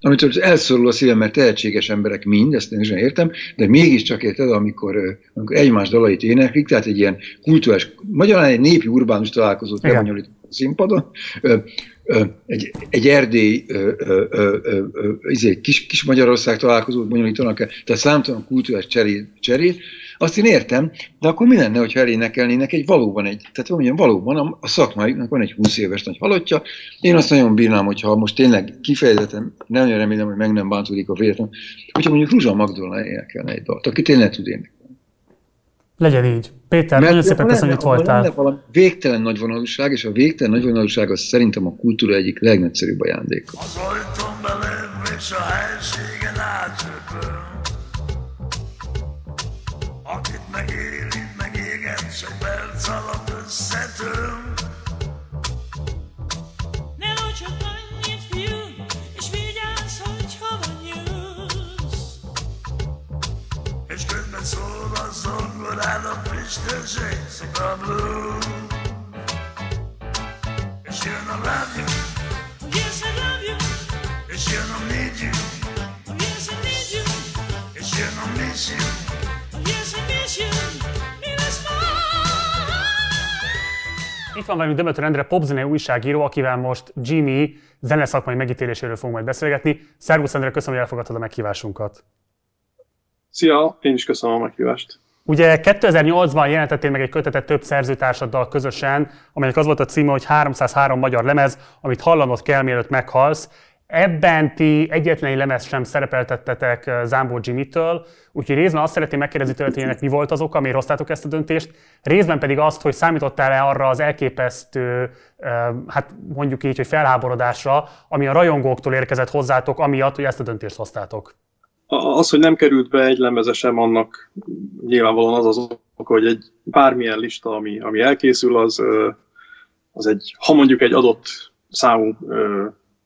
amitől elszorul a szívem, mert tehetséges emberek mind, ezt én is értem, de mégiscsak érted, amikor, amikor egymás dalait éneklik, tehát egy ilyen kulturális, magyarán egy népi urbánus találkozót lebonyolít a színpadon, egy, egy erdély, izé, kis, kis Magyarország találkozót bonyolítanak el, tehát számtalan kultúrás cserét, cserét, azt én értem, de akkor mi lenne, hogyha elénekelnének egy valóban egy, tehát mondjam, valóban a, a szakmáiknak van egy 20 éves nagy halottja, én azt nagyon bírnám, hogyha most tényleg kifejezetten, nem remélem, hogy meg nem bántódik a véletlen, hogyha mondjuk Ruzsa Magdolna énekelne egy dalt, aki tényleg tud énekelni. Legyen így. Péter, Mert nagyon szépen köszönöm, hogy itt voltál. Lenne valami végtelen nagyvonalúság, és a végtelen nagyvonalúság az szerintem a kultúra egyik legnagyszerűbb ajándéka. Az ajtón belém, és a helységen átsöpöm. Akit megérint, megéget, s a frisstörzsé, szikra blue. Jön a love you, oh yes I love you, jön a need you, oh yes I need you, jön a miss you, oh yes I miss you, Itt van velünk Demeter Endre, popzenei újságíró, akivel most Jimmy zeneszakmai megítéléséről fogunk majd beszélgetni. Szervusz Endre, köszönöm, hogy elfogadtad a meghívásunkat. Szia, én is köszönöm a meghívást. Ugye 2008-ban jelentettél meg egy kötetet több szerzőtársaddal közösen, amelynek az volt a címe, hogy 303 magyar lemez, amit hallanod kell, mielőtt meghalsz. Ebben ti egyetlen lemez sem szerepeltettetek eh, Zámbó Jimmy-től, úgyhogy részben azt szeretném megkérdezni tőled, hogy ennek mi volt az oka, miért hoztátok ezt a döntést, részben pedig azt, hogy számítottál-e arra az elképesztő, eh, hát mondjuk így, hogy felháborodásra, ami a rajongóktól érkezett hozzátok, amiatt, hogy ezt a döntést hoztátok. Az, hogy nem került be egy lemezesem, annak nyilvánvalóan az az oka, hogy egy bármilyen lista, ami, ami elkészül, az, az egy, ha mondjuk egy adott számú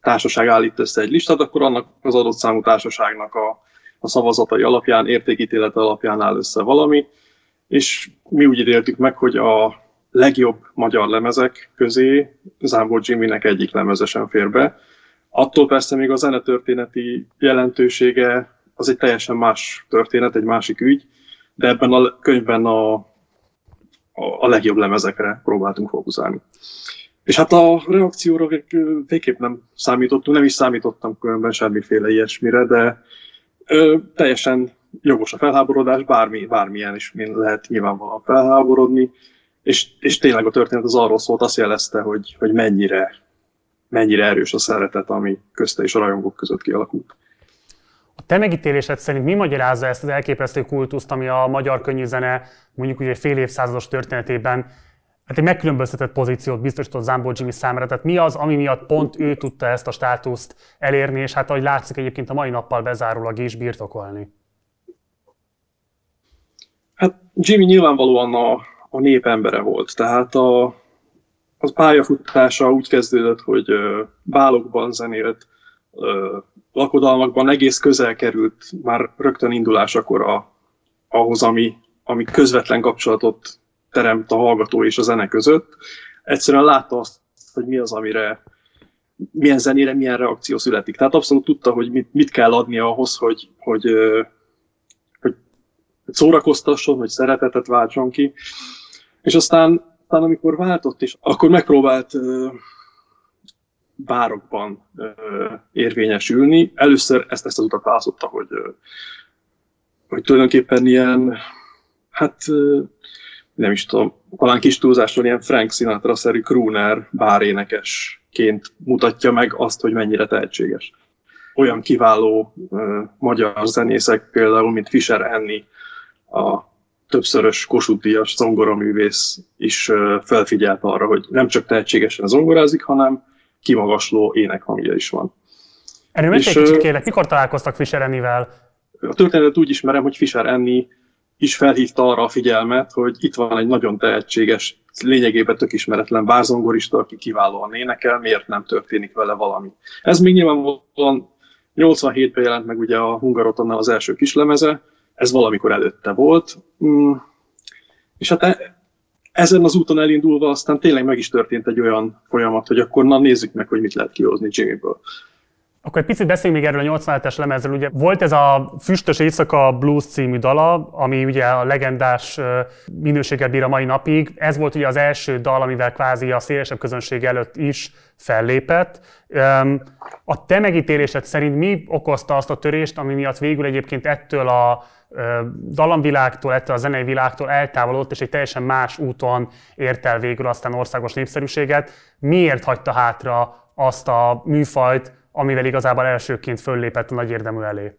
társaság állít össze egy listát, akkor annak az adott számú társaságnak a, a szavazatai alapján, értékítélete alapján áll össze valami, és mi úgy ítéltük meg, hogy a legjobb magyar lemezek közé Zámbor Jimmynek egyik lemeze sem fér be. Attól persze még a zenetörténeti jelentősége az egy teljesen más történet, egy másik ügy, de ebben a könyvben a, a, legjobb lemezekre próbáltunk fókuszálni. És hát a reakcióra végképp nem számítottunk, nem is számítottam különben semmiféle ilyesmire, de ö, teljesen jogos a felháborodás, bármi, bármilyen is lehet nyilvánvalóan felháborodni, és, és tényleg a történet az arról szólt, azt jelezte, hogy, hogy mennyire, mennyire erős a szeretet, ami közte és a rajongók között kialakult. A te megítélésed szerint mi magyarázza ezt az elképesztő kultuszt, ami a magyar könnyűzene mondjuk ugye fél évszázados történetében hát egy megkülönböztetett pozíciót biztosított Zambó Jimmy számára. Tehát mi az, ami miatt pont ő tudta ezt a státuszt elérni, és hát ahogy látszik egyébként a mai nappal bezárólag is birtokolni? Hát Jimmy nyilvánvalóan a, a nép embere volt, tehát a, az pályafutása úgy kezdődött, hogy bálokban zenélt, lakodalmakban egész közel került már rögtön indulásakor a, ahhoz, ami, ami közvetlen kapcsolatot teremt a hallgató és a zene között. Egyszerűen látta azt, hogy mi az, amire, milyen zenére milyen reakció születik. Tehát abszolút tudta, hogy mit, mit kell adni ahhoz, hogy, hogy, hogy, hogy szórakoztasson, hogy szeretetet váltson ki. És aztán, aztán amikor váltott is, akkor megpróbált bárokban érvényesülni. Először ezt, ezt az utat választotta, hogy, hogy tulajdonképpen ilyen, hát nem is tudom, talán kis túlzáson ilyen Frank Sinatra-szerű crooner bárénekesként mutatja meg azt, hogy mennyire tehetséges. Olyan kiváló uh, magyar zenészek, például, mint Fischer Enni, a többszörös Kossuth-díjas zongoraművész is uh, felfigyelt arra, hogy nem csak tehetségesen zongorázik, hanem kimagasló énekhangja is van. Erről egy kicsit kérlek, mikor találkoztak Fischer Ennivel? A történetet úgy ismerem, hogy Fischer Enni is felhívta arra a figyelmet, hogy itt van egy nagyon tehetséges, lényegében tök ismeretlen bárzongorista, aki kiválóan énekel, miért nem történik vele valami. Ez még nyilvánvalóan 87-ben jelent meg ugye a Hungarotonnál az első kislemeze, ez valamikor előtte volt, mm. és hát e- ezen az úton elindulva aztán tényleg meg is történt egy olyan folyamat, hogy akkor na nézzük meg, hogy mit lehet kihozni Jimmyből. Akkor egy picit beszéljünk még erről a 87-es lemezről. Ugye volt ez a Füstös Éjszaka Blues című dala, ami ugye a legendás minőséget bír a mai napig. Ez volt ugye az első dal, amivel kvázi a szélesebb közönség előtt is fellépett. A te megítélésed szerint mi okozta azt a törést, ami miatt végül egyébként ettől a dalamvilágtól, ettől a zenei világtól eltávolodott, és egy teljesen más úton ért el végül aztán országos népszerűséget. Miért hagyta hátra azt a műfajt, amivel igazából elsőként föllépett a nagy érdemű elé?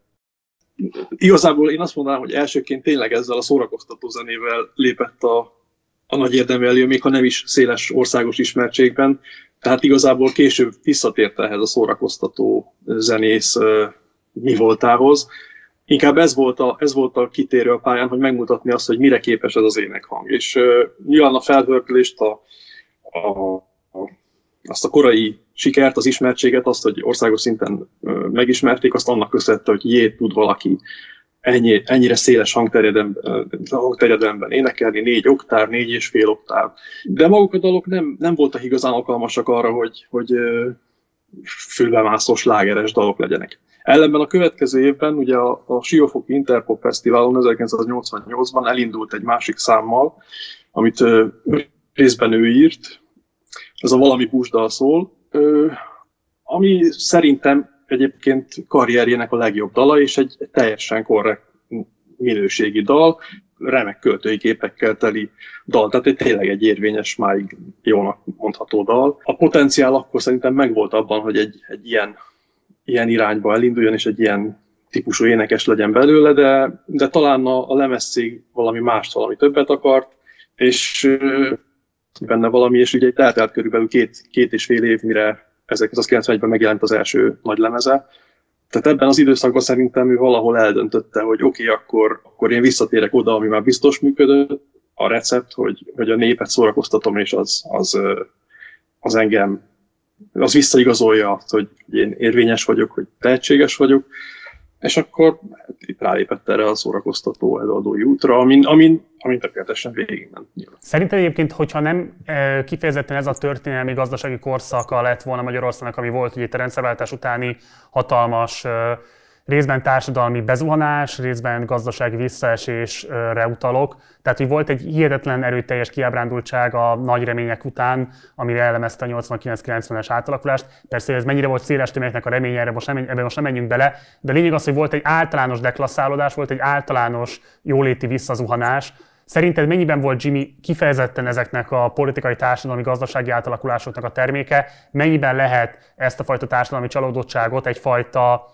Igazából én azt mondanám, hogy elsőként tényleg ezzel a szórakoztató zenével lépett a, a nagy érdemű elő, még ha nem is széles országos ismertségben. Tehát igazából később visszatért ehhez a szórakoztató zenész mi voltához. Inkább ez volt, a, ez volt a kitérő a pályán, hogy megmutatni azt, hogy mire képes ez az énekhang. És uh, nyilván a felhörkülést, a, a, a, azt a korai sikert, az ismertséget, azt, hogy országos szinten megismerték, azt annak köszönhette, hogy jé, tud valaki ennyi, ennyire széles hangterjedelemben énekelni, négy oktáv, négy és fél oktáv. De maguk a dalok nem, nem voltak igazán alkalmasak arra, hogy, hogy fülbemászó slágeres dalok legyenek. Ellenben a következő évben, ugye a, a Siófoki Interpop Fesztiválon 1988-ban elindult egy másik számmal, amit részben ő írt, ez a Valami Pusdal szól, ami szerintem egyébként karrierjének a legjobb dala, és egy, teljesen korrekt minőségi dal, remek költői képekkel teli dal, tehát egy tényleg egy érvényes, máig jónak mondható dal. A potenciál akkor szerintem megvolt abban, hogy egy, egy ilyen, ilyen irányba elinduljon, és egy ilyen típusú énekes legyen belőle, de, de talán a, a lemezcég valami mást, valami többet akart, és benne valami, és ugye eltelt körülbelül két, két és fél év, mire 1991-ben megjelent az első nagy lemeze. Tehát ebben az időszakban szerintem ő valahol eldöntötte, hogy oké, okay, akkor, akkor én visszatérek oda, ami már biztos működött, a recept, hogy, hogy a népet szórakoztatom, és az, az, az engem, az visszaigazolja azt, hogy én érvényes vagyok, hogy tehetséges vagyok. És akkor hát, itt rálépett erre a szórakoztató előadói útra, amin, amin, amin tökéletesen végigment. Szerinted egyébként, hogyha nem kifejezetten ez a történelmi gazdasági korszaka lett volna Magyarországnak, ami volt ugye itt a rendszerváltás utáni hatalmas részben társadalmi bezuhanás, részben gazdasági visszaesésre utalok. Tehát, hogy volt egy hihetetlen erőteljes kiábrándultság a nagy remények után, amire elemezte a 89-90-es átalakulást. Persze, hogy ez mennyire volt széles tömegnek a reménye, erre most nem, ebben most nem menjünk bele, de a lényeg az, hogy volt egy általános deklasszálódás, volt egy általános jóléti visszazuhanás, Szerinted mennyiben volt Jimmy kifejezetten ezeknek a politikai, társadalmi, gazdasági átalakulásoknak a terméke? Mennyiben lehet ezt a fajta társadalmi csalódottságot egyfajta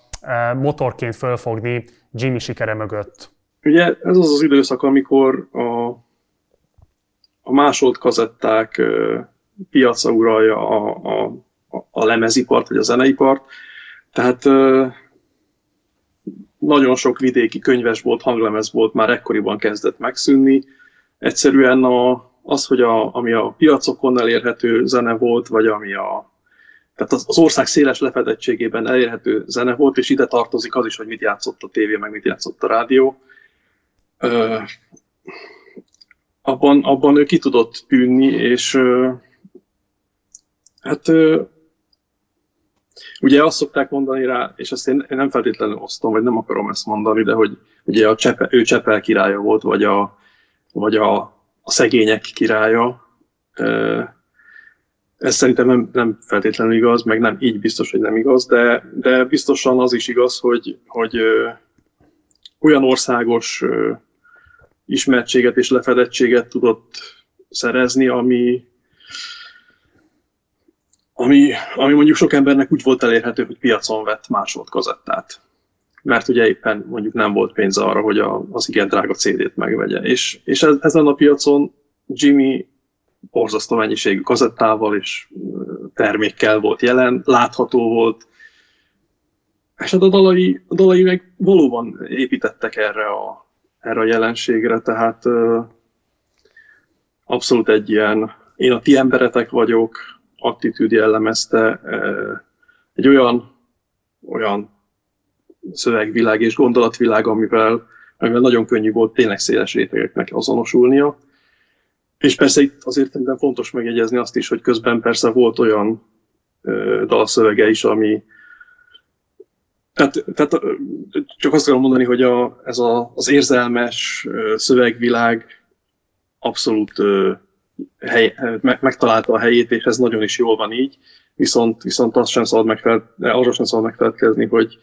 motorként fölfogni Jimmy sikere mögött? Ugye ez az az időszak, amikor a, a másolt kazetták piaca uralja a, a, a lemezipart, vagy a zeneipart. Tehát nagyon sok vidéki könyves volt, hanglemez volt, már ekkoriban kezdett megszűnni. Egyszerűen a, az, hogy a, ami a piacokon elérhető zene volt, vagy ami a, tehát az, ország széles lefedettségében elérhető zene volt, és ide tartozik az is, hogy mit játszott a tévé, meg mit játszott a rádió. Ö, abban, abban ő ki tudott bűnni, és ö, hát ö, ugye azt szokták mondani rá, és ezt én, én nem feltétlenül osztom, vagy nem akarom ezt mondani, de hogy ugye a Csepe, ő Csepel királya volt, vagy a, vagy a, a szegények királya. Ez szerintem nem, nem feltétlenül igaz, meg nem így biztos, hogy nem igaz, de, de biztosan az is igaz, hogy, hogy ö, olyan országos ö, ismertséget és lefedettséget tudott szerezni, ami, ami, ami mondjuk sok embernek úgy volt elérhető, hogy piacon vett másolt kazettát. Mert ugye éppen mondjuk nem volt pénze arra, hogy a, az igen drága CD-t megvegye. És, és ezen a piacon Jimmy borzasztó mennyiségű kazettával és termékkel volt jelen, látható volt, és hát a dalai, a dalai meg valóban építettek erre a, erre a jelenségre, tehát uh, abszolút egy ilyen én a ti emberetek vagyok, attitűd jellemezte, uh, egy olyan, olyan szövegvilág és gondolatvilág, amivel, amivel nagyon könnyű volt tényleg széles rétegeknek azonosulnia. És persze itt azért szerintem fontos megjegyezni azt is, hogy közben persze volt olyan ö, dalszövege is, ami tehát, tehát csak azt akarom mondani, hogy a, ez a, az érzelmes szövegvilág abszolút hely, me, megtalálta a helyét, és ez nagyon is jól van így, viszont, viszont azt sem szabad megfelt, arra sem szabad megfelelkezni, hogy,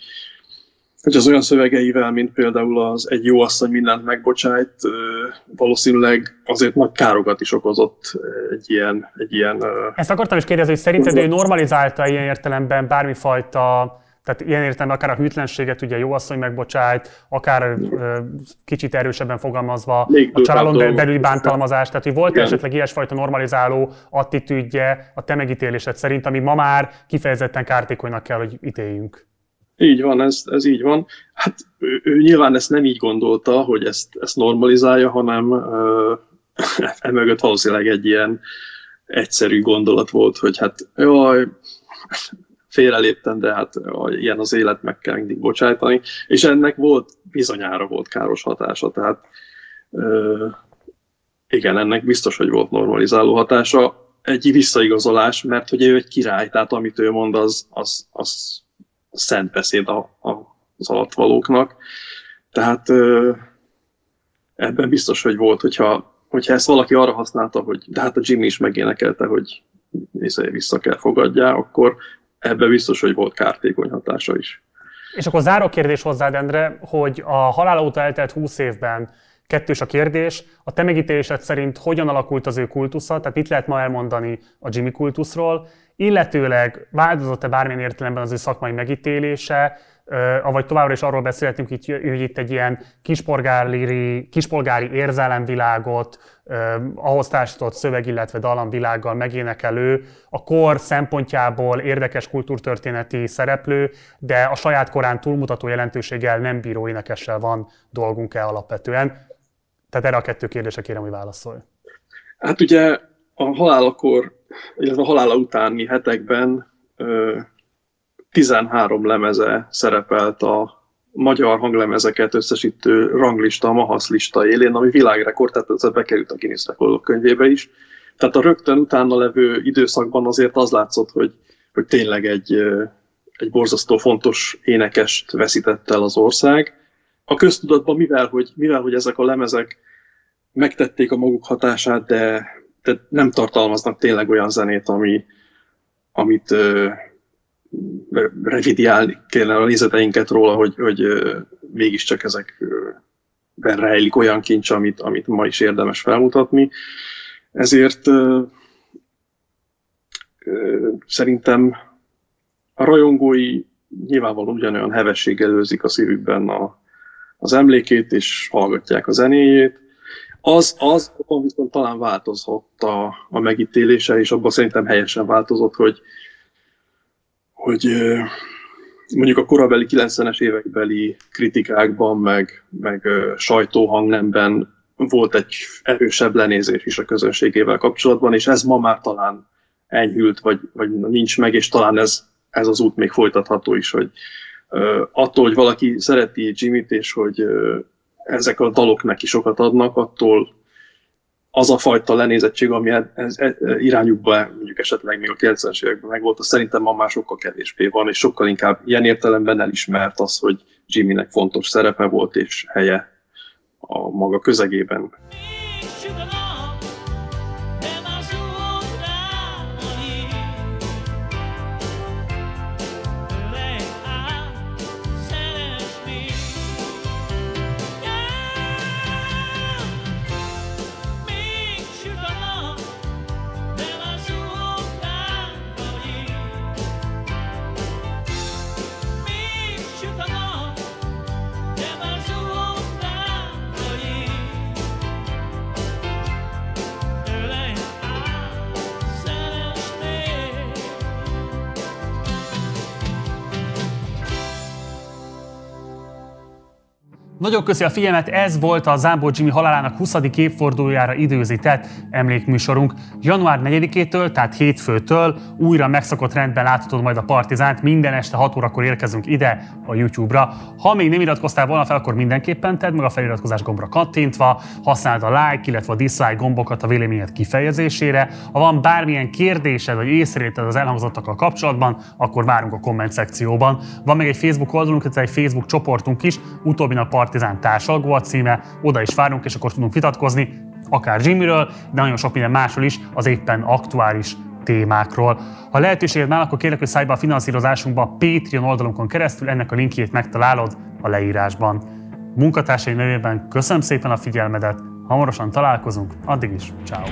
hogy az olyan szövegeivel, mint például az Egy jó asszony mindent megbocsájt, valószínűleg azért nagy károkat is okozott egy ilyen... Egy ilyen Ezt akartam is kérdezni, hogy szerinted ő normalizálta ilyen értelemben bármifajta tehát ilyen értelemben akár a hűtlenséget, ugye jó asszony megbocsájt, akár kicsit erősebben fogalmazva Még a családon belüli bántalmazás, tehát hogy volt Igen. esetleg ilyesfajta normalizáló attitűdje a te megítélésed szerint, ami ma már kifejezetten kártékonynak kell, hogy ítéljünk. Így van, ez, ez így van. Hát ő, ő nyilván ezt nem így gondolta, hogy ezt, ezt normalizálja, hanem uh, <laughs> emögött valószínűleg egy ilyen egyszerű gondolat volt, hogy hát jaj, félreléptem, de hát jaj, ilyen az élet, meg kell mindig bocsájtani. És ennek volt, bizonyára volt káros hatása, tehát uh, igen, ennek biztos, hogy volt normalizáló hatása. Egy visszaigazolás, mert hogy ő egy király, tehát amit ő mond, az, az, az szent beszéd a, a, az alattvalóknak. Tehát ebben biztos, hogy volt, hogyha, hogyha ezt valaki arra használta, hogy de hát a Jimmy is megénekelte, hogy vissza kell fogadjá, akkor ebben biztos, hogy volt kártékony hatása is. És akkor záró kérdés hozzád, Endre, hogy a halála óta eltelt 20 évben kettős a kérdés, a te megítélésed szerint hogyan alakult az ő kultusza, tehát mit lehet ma elmondani a Jimmy kultuszról, illetőleg változott-e bármilyen értelemben az ő szakmai megítélése, avagy továbbra is arról beszélhetünk, hogy itt egy ilyen kispolgári, kispolgári érzelemvilágot, ahhoz társított szöveg, illetve dalamvilággal megénekelő, a kor szempontjából érdekes kultúrtörténeti szereplő, de a saját korán túlmutató jelentőséggel nem bíró énekessel van dolgunk-e alapvetően. Tehát erre a kettő kérdésre kérem, hogy válaszolj. Hát ugye a halálakor illetve a halála utáni hetekben 13 lemeze szerepelt a magyar hanglemezeket összesítő ranglista, a Mahasz lista élén, ami világrekord, tehát ez bekerült a Guinness rekordok könyvébe is. Tehát a rögtön utána levő időszakban azért az látszott, hogy, hogy tényleg egy, egy borzasztó fontos énekest veszített el az ország. A köztudatban, mivel hogy, mivel, hogy ezek a lemezek megtették a maguk hatását, de, de nem tartalmaznak tényleg olyan zenét, ami, amit revidiálni kéne a nézeteinket róla, hogy, hogy mégiscsak ezekben rejlik olyan kincs, amit, amit ma is érdemes felmutatni. Ezért szerintem a rajongói nyilvánvalóan ugyanolyan hevesség előzik a szívükben a, az emlékét, és hallgatják a zenéjét. Az, az viszont talán változott a, a megítélése, és abban szerintem helyesen változott, hogy, hogy mondjuk a korabeli 90-es évekbeli kritikákban, meg, meg sajtóhangnemben volt egy erősebb lenézés is a közönségével kapcsolatban, és ez ma már talán enyhült, vagy, vagy nincs meg, és talán ez, ez az út még folytatható is, hogy attól, hogy valaki szereti Jimmy-t, és hogy ezek a dalok neki sokat adnak, attól az a fajta lenézettség, ami ez, ez, ez irányukban mondjuk esetleg még a 90-es években megvolt, az szerintem ma már sokkal kevésbé van, és sokkal inkább ilyen értelemben elismert az, hogy Jimmynek fontos szerepe volt és helye a maga közegében. Nagyon köszi a figyelmet, ez volt a Zámbó Jimmy halálának 20. évfordulójára időzített emlékműsorunk. Január 4-től, tehát hétfőtől újra megszokott rendben láthatod majd a Partizánt, minden este 6 órakor érkezünk ide a YouTube-ra. Ha még nem iratkoztál volna fel, akkor mindenképpen tedd meg a feliratkozás gombra kattintva, használd a like, illetve a dislike gombokat a véleményed kifejezésére. Ha van bármilyen kérdésed vagy észrevételed az elhangzottakkal kapcsolatban, akkor várunk a komment szekcióban. Van még egy Facebook oldalunk, illetve egy Facebook csoportunk is, utóbbi a Part Partizán társalgó a címe, oda is várunk, és akkor tudunk vitatkozni, akár Jimmyről, de nagyon sok minden másról is, az éppen aktuális témákról. Ha lehetőséged már, akkor kérlek, hogy szállj be a finanszírozásunkba Patreon oldalunkon keresztül, ennek a linkjét megtalálod a leírásban. Munkatársaim nevében köszönöm szépen a figyelmedet, hamarosan találkozunk, addig is, ciao.